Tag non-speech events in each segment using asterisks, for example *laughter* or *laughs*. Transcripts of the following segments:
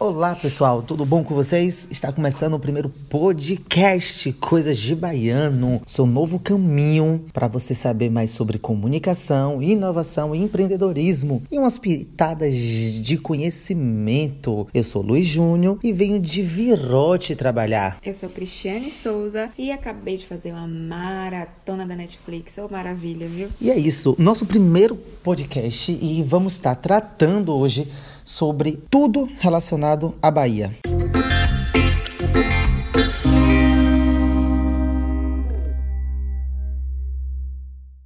Olá pessoal, tudo bom com vocês? Está começando o primeiro podcast Coisas de Baiano, seu novo caminho para você saber mais sobre comunicação, inovação e empreendedorismo e umas pitadas de conhecimento. Eu sou Luiz Júnior e venho de Virote trabalhar. Eu sou Cristiane Souza e acabei de fazer uma maratona da Netflix. Oh, maravilha, viu? E é isso, nosso primeiro podcast e vamos estar tratando hoje sobre tudo relacionado à Bahia.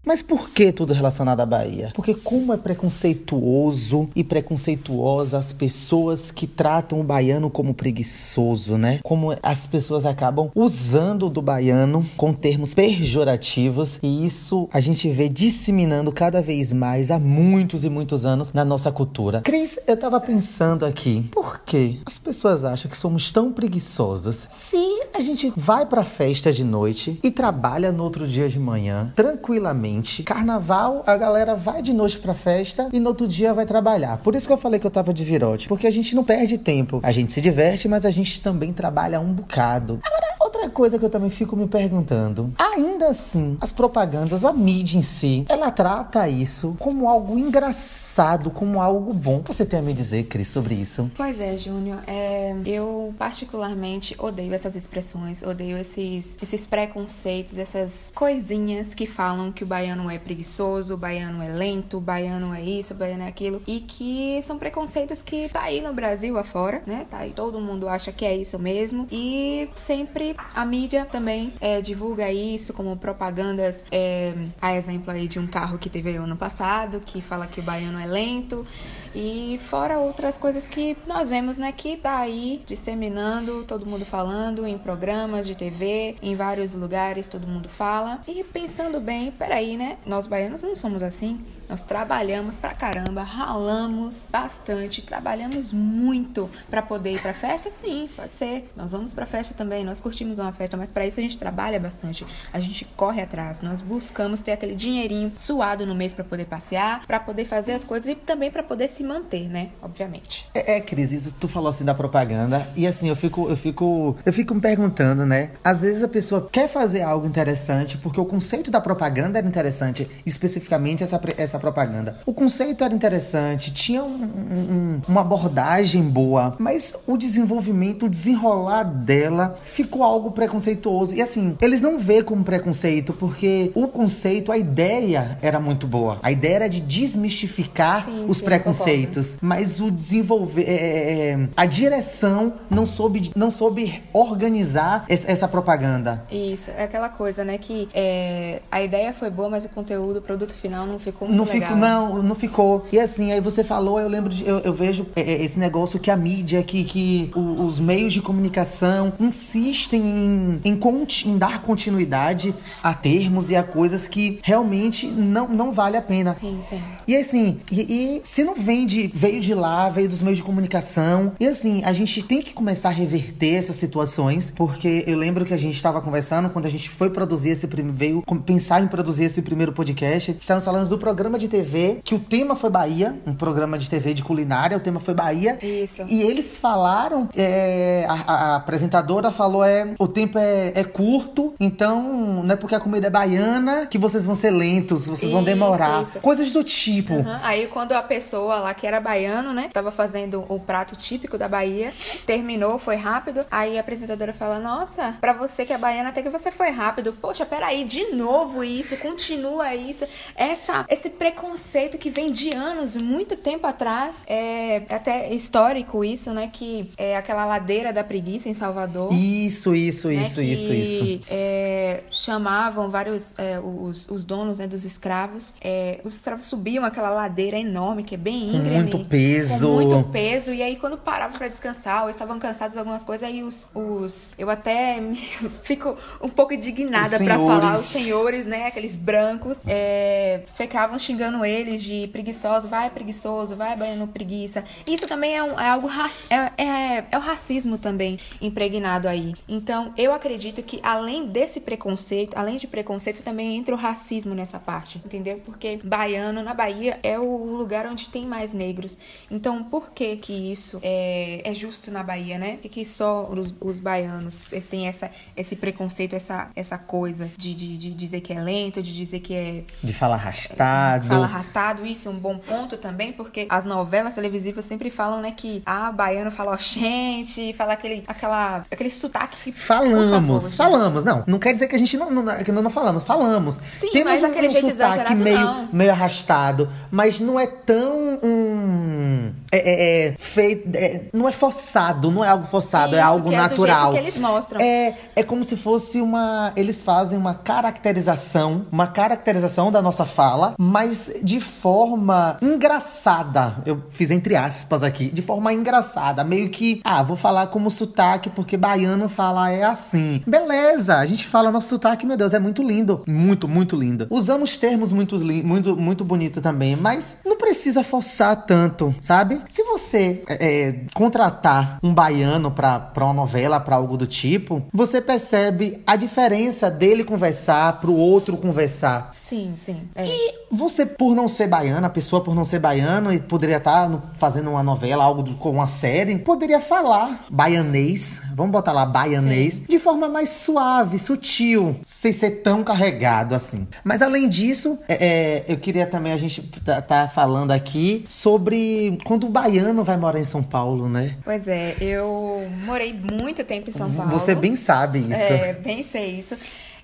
Mas por que tudo relacionado à Bahia? Porque como é preconceituoso e preconceituosa as pessoas que tratam o baiano como preguiçoso, né? Como as pessoas acabam usando do baiano com termos pejorativos e isso a gente vê disseminando cada vez mais há muitos e muitos anos na nossa cultura. Cris, eu tava pensando aqui, por que as pessoas acham que somos tão preguiçosos se a gente vai pra festa de noite e trabalha no outro dia de manhã tranquilamente Carnaval, a galera vai de noite pra festa e no outro dia vai trabalhar. Por isso que eu falei que eu tava de virote. Porque a gente não perde tempo. A gente se diverte, mas a gente também trabalha um bocado. Agora, outra coisa que eu também fico me perguntando. Ainda assim, as propagandas, a mídia em si, ela trata isso como algo engraçado, como algo bom. Você tem a me dizer, Cris, sobre isso? Pois é, Júnior. É, eu particularmente odeio essas expressões, odeio esses, esses preconceitos, essas coisinhas que falam que o baiano é preguiçoso, o baiano é lento, o baiano é isso, o baiano é aquilo. E que são preconceitos que tá aí no Brasil afora, né? Tá aí, todo mundo acha que é isso mesmo. E sempre a mídia também é, divulga isso como propagandas. É, a exemplo aí de um carro que teve ano passado, que fala que o baiano é lento. E fora outras coisas que nós vemos, né, que tá aí disseminando, todo mundo falando em programas de TV, em vários lugares todo mundo fala. E pensando bem, peraí, né? Nós baianos não somos assim. Nós trabalhamos pra caramba, ralamos bastante, trabalhamos muito para poder ir pra festa? Sim, pode ser. Nós vamos pra festa também, nós curtimos uma festa, mas para isso a gente trabalha bastante. A gente corre atrás, nós buscamos ter aquele dinheirinho suado no mês para poder passear, para poder fazer as coisas e também para poder se manter, né? Obviamente. É, é Cris, tu falou assim da propaganda e assim, eu fico eu fico eu fico me perguntando, né? Às vezes a pessoa quer fazer algo interessante porque o conceito da propaganda era interessante, especificamente essa essa propaganda. O conceito era interessante, tinha um, um, uma abordagem boa, mas o desenvolvimento, o desenrolar dela ficou algo preconceituoso. E assim, eles não vê como preconceito, porque o conceito, a ideia era muito boa. A ideia era de desmistificar sim, os sim, preconceitos, mas o desenvolver, é, é, é, a direção não soube, não soube organizar essa propaganda. Isso, é aquela coisa, né, que é, a ideia foi boa, mas o conteúdo, o produto final não ficou muito não fico, não, não ficou. E assim, aí você falou, eu lembro de. Eu, eu vejo é, é, esse negócio que a mídia, que, que os meios de comunicação insistem em, em, em, dar continuidade a termos e a coisas que realmente não, não vale a pena. Sim, sim. E assim, e, e se não vem de, veio de lá, veio dos meios de comunicação. E assim, a gente tem que começar a reverter essas situações, porque eu lembro que a gente estava conversando quando a gente foi produzir esse primeiro, veio pensar em produzir esse primeiro podcast. Estávamos falando do programa de TV, que o tema foi Bahia, um programa de TV de culinária, o tema foi Bahia. Isso. E eles falaram, é, a, a, apresentadora falou, é, o tempo é, é, curto, então não é porque a comida é baiana que vocês vão ser lentos, vocês isso, vão demorar. Isso. Coisas do tipo. Uhum. Aí quando a pessoa lá que era baiano, né, tava fazendo o prato típico da Bahia, terminou, foi rápido, aí a apresentadora fala, nossa, pra você que é baiana até que você foi rápido. Poxa, peraí, de novo isso, continua isso. Essa, esse pre preconceito que vem de anos, muito tempo atrás. É até histórico isso, né? Que é aquela ladeira da preguiça em Salvador. Isso, isso, né, isso, isso, isso. É, chamavam vários é, os, os donos né, dos escravos. É, os escravos subiam aquela ladeira enorme, que é bem íngreme. Com muito peso. Com muito peso. E aí, quando paravam para descansar, ou estavam cansados de algumas coisas, aí os. os eu até *laughs* fico um pouco indignada para falar, os senhores, né? Aqueles brancos, é, ficavam xingando eles de preguiçoso, vai preguiçoso, vai baiano preguiça. Isso também é, um, é algo é, é, é o racismo também impregnado aí. Então, eu acredito que além desse preconceito, além de preconceito, também entra o racismo nessa parte, entendeu? Porque baiano na Bahia é o lugar onde tem mais negros. Então, por que que isso é, é justo na Bahia, né? Por que só os, os baianos têm essa, esse preconceito, essa, essa coisa de, de, de dizer que é lento, de dizer que é. De falar arrastado. Fala arrastado, isso é um bom ponto também, porque as novelas televisivas sempre falam, né, que ah, baiano fala gente, fala aquele, aquela, aquele sotaque. Falamos, falamos. Não, não quer dizer que a gente não, não, que não, não falamos, falamos. Sim, Temos mas aquele um jeito meio, meio arrastado, mas não é tão um, é, é, é feito, é, não é forçado, não é algo forçado, é isso, é algo que natural. É, eles mostram. é, é como se fosse uma, eles fazem uma caracterização, uma caracterização da nossa fala, mas de forma engraçada. Eu fiz entre aspas aqui, de forma engraçada, meio que, ah, vou falar como sotaque porque baiano fala é assim. Beleza, a gente fala nosso sotaque, meu Deus, é muito lindo, muito, muito lindo. Usamos termos muito muito muito bonito também, mas não precisa forçar tanto, sabe? Se você é, contratar um baiano pra, pra uma novela, pra algo do tipo, você percebe a diferença dele conversar pro outro conversar. Sim, sim. É. E você, por não ser baiana, a pessoa por não ser baiano e poderia estar tá fazendo uma novela, algo do, com uma série, poderia falar baianês, vamos botar lá baianês, sim. de forma mais suave, sutil, sem ser tão carregado assim. Mas além disso, é, é, eu queria também a gente tá, tá, falando aqui sobre quando o baiano vai morar em São Paulo, né? Pois é, eu morei muito tempo em São Paulo. Você bem sabe isso. É, bem sei isso.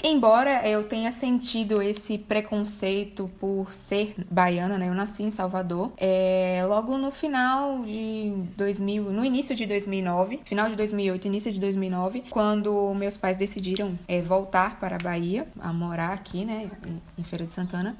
Embora eu tenha sentido esse preconceito por ser baiana, né? Eu nasci em Salvador. É, logo no final de 2000, no início de 2009, final de 2008, início de 2009, quando meus pais decidiram é, voltar para a Bahia, a morar aqui, né? Em Feira de Santana.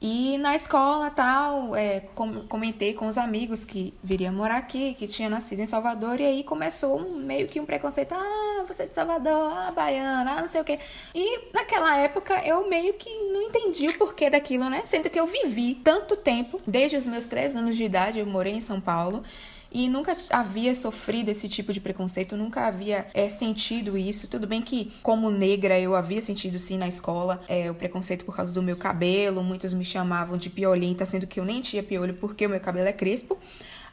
E na escola tal, é, comentei com os amigos que viria morar aqui, que tinha nascido em Salvador, e aí começou um, meio que um preconceito. Ah, você é de Salvador, ah, baiana, ah, não sei o quê. E naquela época eu meio que não entendi o porquê daquilo, né? Sendo que eu vivi tanto tempo, desde os meus três anos de idade, eu morei em São Paulo e nunca havia sofrido esse tipo de preconceito, nunca havia é, sentido isso. Tudo bem que, como negra, eu havia sentido sim na escola é, o preconceito por causa do meu cabelo, muitos me chamavam de piolenta, sendo que eu nem tinha piolho porque o meu cabelo é crespo.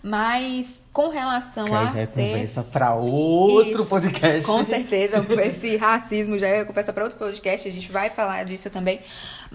Mas com relação que a já é ser... conversa para outro Isso, podcast. Com certeza, esse racismo já é conversa para outro podcast, a gente vai falar disso também.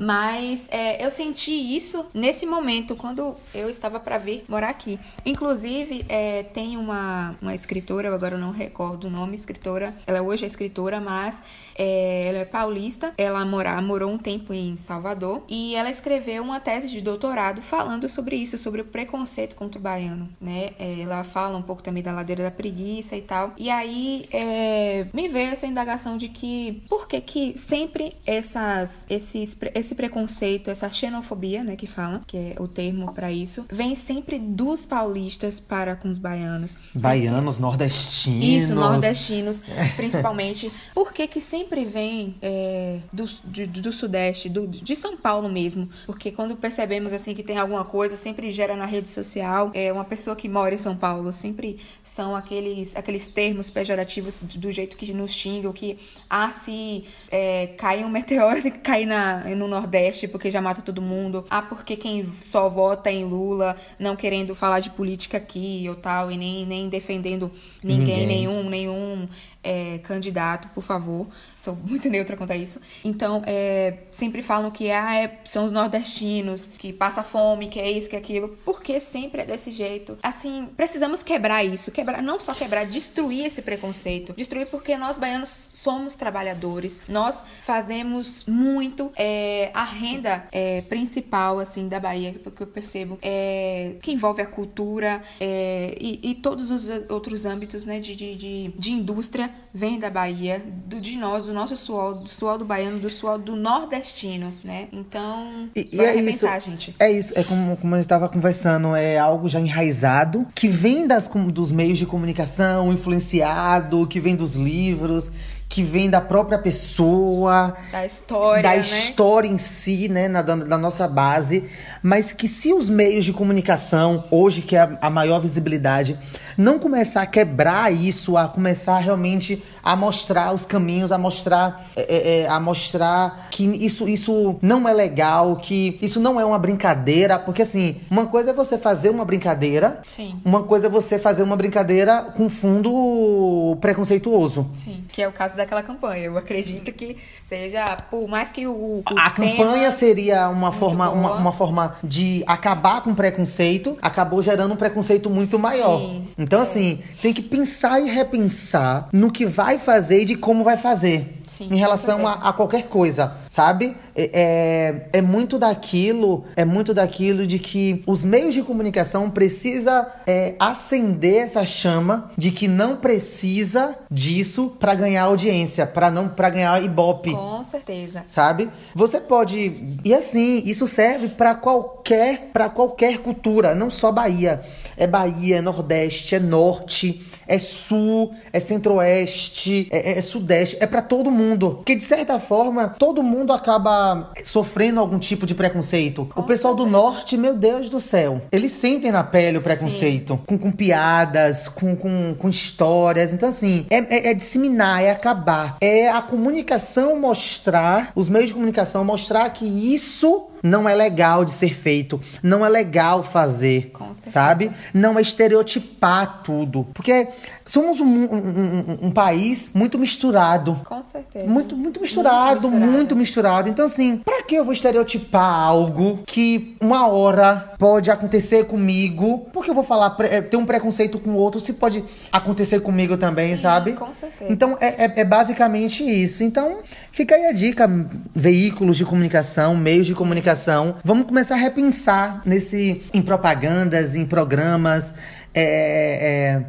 Mas é, eu senti isso nesse momento, quando eu estava para vir morar aqui. Inclusive, é, tem uma, uma escritora, eu agora não recordo o nome, escritora, ela hoje é escritora, mas é, ela é paulista, ela mora, morou um tempo em Salvador e ela escreveu uma tese de doutorado falando sobre isso, sobre o preconceito contra o baiano, né? É, ela fala um pouco também da ladeira da preguiça e tal. E aí é, me veio essa indagação de que por que que sempre essas, esses, esses esse preconceito, essa xenofobia, né, que fala, que é o termo para isso, vem sempre dos paulistas para com os baianos. Baianos, sempre... nordestinos. Isso, nordestinos, *laughs* principalmente. Por que que sempre vem é, do, do, do, sudeste, do, de São Paulo mesmo? Porque quando percebemos, assim, que tem alguma coisa, sempre gera na rede social, é uma pessoa que mora em São Paulo, sempre são aqueles, aqueles termos pejorativos do jeito que nos xingam, que, ah, se é, cair um meteoro, *laughs* tem que cair na, no Nordeste porque já mata todo mundo. Ah, porque quem só vota em Lula, não querendo falar de política aqui ou tal, e nem, nem defendendo ninguém, ninguém. nenhum, nenhum é, candidato, por favor. Sou muito neutra quanto a isso. Então, é, sempre falam que ah, é, são os nordestinos, que passa fome, que é isso, que é aquilo. Porque sempre é desse jeito. Assim, precisamos quebrar isso. Quebrar, não só quebrar, destruir esse preconceito. Destruir porque nós baianos somos trabalhadores. Nós fazemos muito. É, a renda é, principal, assim, da Bahia, que eu percebo, é, que envolve a cultura e, e, todos os outros âmbitos, né, de, de, de, de indústria vem da Bahia, do, de nós, do nosso suor, do suor do baiano, do suor do nordestino, né? Então, e, e é isso, gente. É isso, é como, como a gente estava conversando, é algo já enraizado, que vem das, dos meios de comunicação, influenciado, que vem dos livros, que vem da própria pessoa, da história, da né? história em si, né, na, da, nossa base, mas que se os meios de comunicação, hoje que é a, a maior visibilidade, não começar a quebrar isso, a começar realmente a mostrar os caminhos, a mostrar, é, é, a mostrar que isso, isso não é legal, que isso não é uma brincadeira, porque assim, uma coisa é você fazer uma brincadeira, Sim. uma coisa é você fazer uma brincadeira com fundo preconceituoso. Sim, que é o caso daquela campanha. Eu acredito que seja, por mais que o, o A campanha seria uma forma, uma, boa. uma forma de acabar com o preconceito, acabou gerando um preconceito muito maior. Então, é. assim, tem que pensar e repensar no que vai fazer e de como vai fazer. Sim, em relação a, a qualquer coisa, sabe? É, é, é muito daquilo, é muito daquilo de que os meios de comunicação precisa é, acender essa chama de que não precisa disso pra ganhar audiência, pra não para ganhar ibope Com certeza. sabe? Você pode e assim isso serve para qualquer para qualquer cultura, não só Bahia. É Bahia, é Nordeste, é Norte, é Sul, é Centro-Oeste, é, é Sudeste, é para todo mundo. Porque de certa forma todo mundo acaba sofrendo algum tipo de preconceito. o pessoal do Norte, meu Deus do céu, eles sentem na pele o preconceito, com, com piadas, com, com, com histórias. Então assim é, é- é disseminar, é acabar, é a comunicação mostrar, os meios de comunicação mostrar que isso não é legal de ser feito, não é legal fazer, sabe? Não é estereotipar tudo, porque somos um, um- um- um país muito misturado. Com certeza. Muito, muito misturado, muito misturado, misturado. Então, assim, pra que eu vou estereotipar algo que uma hora pode acontecer comigo? Porque eu vou falar, eh, ter um preconceito com o outro, se pode acontecer comigo também, Sim, sabe? com certeza. Então, é, é- é basicamente isso. Então, fica aí a dica: veículos de comunicação, meios de comunicação. Vamos começar a repensar nesse, em propagandas, em programas, é,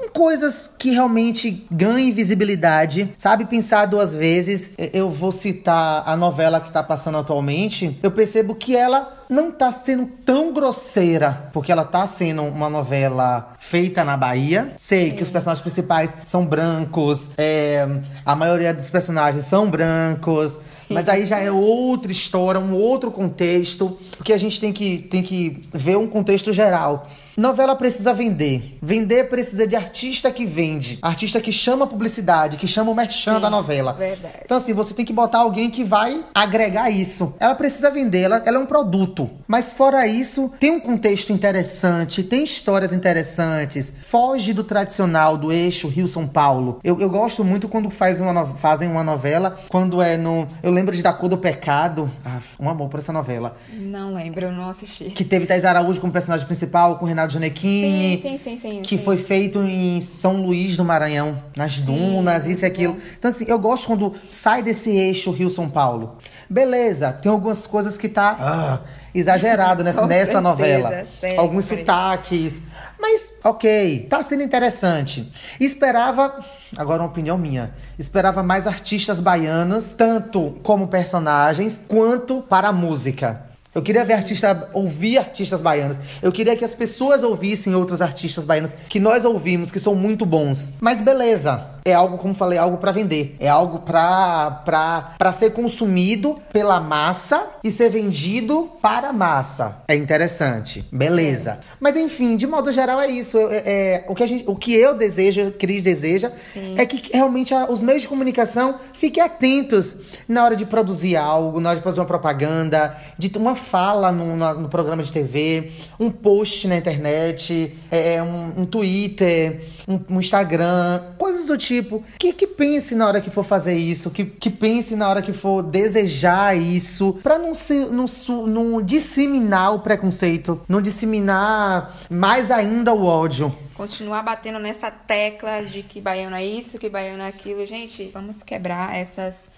é, em coisas que realmente ganhem visibilidade, sabe? Pensar duas vezes. Eu vou citar a novela que tá passando atualmente. Eu percebo que ela não tá sendo tão grosseira, porque ela tá sendo uma novela feita na Bahia. Sei que os personagens principais são brancos, é, a maioria dos personagens são brancos, mas aí já é outra história, um outro contexto, porque a gente tem que, tem que ver um contexto geral. Novela precisa vender. Vender precisa de artista que vende. Artista que chama publicidade, que chama o merchan Sim, da novela. verdade. Então, assim, você tem que botar alguém que vai agregar isso. Ela precisa vender, ela, ela é um produto. Mas fora isso, tem um contexto interessante, tem histórias interessantes, foge do tradicional, do eixo Rio-São Paulo. Eu, eu gosto muito quando faz uma no- fazem uma novela, quando é no. Eu lembro de Da Cor do Pecado. Ah, um amor por essa novela. Não lembro, eu não assisti. Que teve Thais Araújo como personagem principal, com Renato Gianecchini. Sim, sim, sim, sim, Que sim. foi feito em São Luís do Maranhão, nas dunas, isso e aquilo. Então, assim, eu gosto quando sai desse eixo Rio-São Paulo. Beleza, tem algumas coisas que tá ah, exagerado nessa, *laughs* Com nessa certeza, novela. sempre. Alguns sotaques. Mas, ok, tá sendo interessante. Esperava, agora uma opinião minha, esperava mais artistas baianos, tanto como personagens, quanto para a música. Eu queria ver artista, ouvir artistas baianos. Eu queria que as pessoas ouvissem outros artistas baianos que nós ouvimos, que são muito bons. Mas beleza, é algo, como falei, algo pra vender. É algo pra ser consumido pela massa e ser vendido para a massa. É interessante. Beleza. Mas enfim, de modo geral é isso. Eu- é- é, o, que a gente, o que eu desejo, Cris deseja, Sim. é que realmente a- os meios de comunicação fiquem atentos na hora de produzir algo, na hora de fazer uma propaganda, de uma fala no, na- no programa de TV, um post na internet, é, um, um Twitter, um, um Instagram, coisas do tipo. Que, que pense na hora que for fazer isso, que, que pense na hora que for desejar isso, pra não, se, não, não disseminar o preconceito, não disseminar mais ainda o ódio. Continuar batendo nessa tecla de que baiano é isso, que baiano é aquilo. Gente, vamos quebrar essas.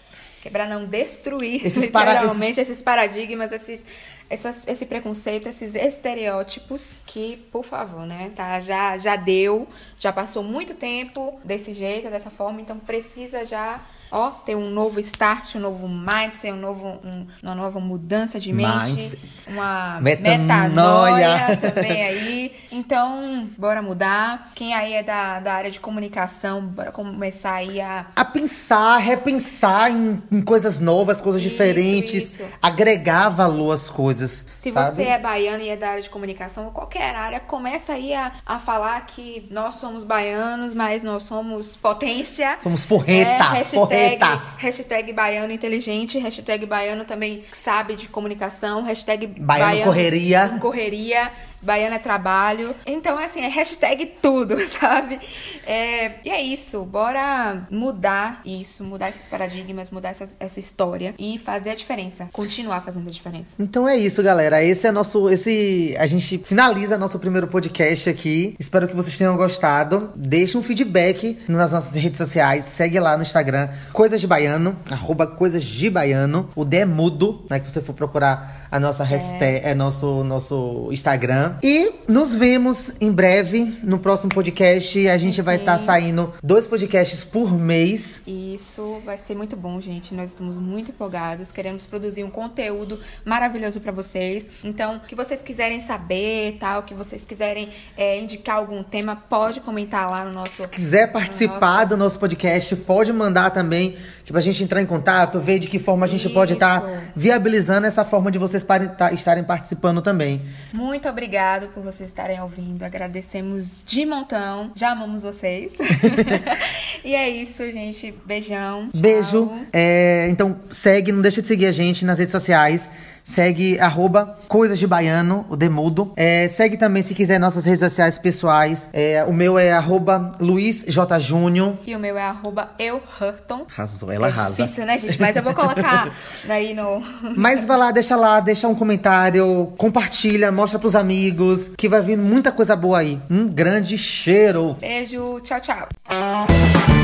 Quebrar, não, destruir Esses *laughs* para- literalmente esses... paradigmas, esses, essas, esse preconceito, esses estereótipos que, por favor, né, tá? Já, já deu, já passou muito tempo desse jeito, dessa forma, então precisa já ó, ter um novo start, um novo mindset, um novo, um, uma nova mudança de mente, Minds. uma metanoia também aí. Então, bora mudar. Quem aí é da, da área de comunicação, bora começar aí a... A pensar, repensar em, em coisas novas, coisas isso, diferentes, isso. agregar valor às coisas, Se sabe? você é baiano e é da área de comunicação, ou qualquer área, começa aí a, a falar que nós somos baianos, mas nós somos potência. Somos porreta, é, hashtag, Hashtag, hashtag baiano inteligente, hashtag baiano também sabe de comunicação, hashtag baiano, baiano correria. correria. Baiana é trabalho. Então, assim, é hashtag tudo, *laughs* sabe? É, e é isso. Bora mudar isso, mudar esses paradigmas, mudar essa, essa história e fazer a diferença. Continuar fazendo a diferença. Então é isso, galera. Esse é nosso. Esse, a gente finaliza nosso primeiro podcast aqui. Espero que vocês tenham gostado. Deixe um feedback nas nossas redes sociais. Segue lá no Instagram, Coisas de Baiano, arroba Coisas de Baiano. O D é mudo, né? Que você for procurar a nossa hashtag, é. é nosso, nosso Instagram. E nos vemos em breve no próximo podcast. A gente Sim. vai estar tá saindo dois podcasts por mês. Isso vai ser muito bom, gente. Nós estamos muito empolgados. Queremos produzir um conteúdo maravilhoso para vocês. Então, o que vocês quiserem saber, tal, que vocês quiserem é, indicar algum tema, pode comentar lá no nosso. Se quiser participar nosso... do nosso podcast, pode mandar também, que pra gente entrar em contato, ver de que forma a gente Isso. pode estar tá viabilizando essa forma de vocês tá, estarem participando também. Muito obrigado por vocês estarem ouvindo. Agradecemos de montão. Já amamos vocês. *laughs* e é isso, gente. Beijão. Tchau. Beijo. É, então, segue, não deixa de seguir a gente nas redes sociais. Segue arroba Coisas de Baiano, o Demudo. É, segue também, se quiser, nossas redes sociais pessoais. É, o meu é arroba Luiz J. Júnior. E o meu é arroba Eu Hurton. Arrasou, ela é arrasa. difícil, né, gente? Mas eu vou colocar *laughs* aí no... Mas vai lá, deixa lá, deixa um comentário, compartilha, mostra pros amigos, que vai vir muita coisa boa aí. Um grande cheiro. Beijo, tchau, tchau.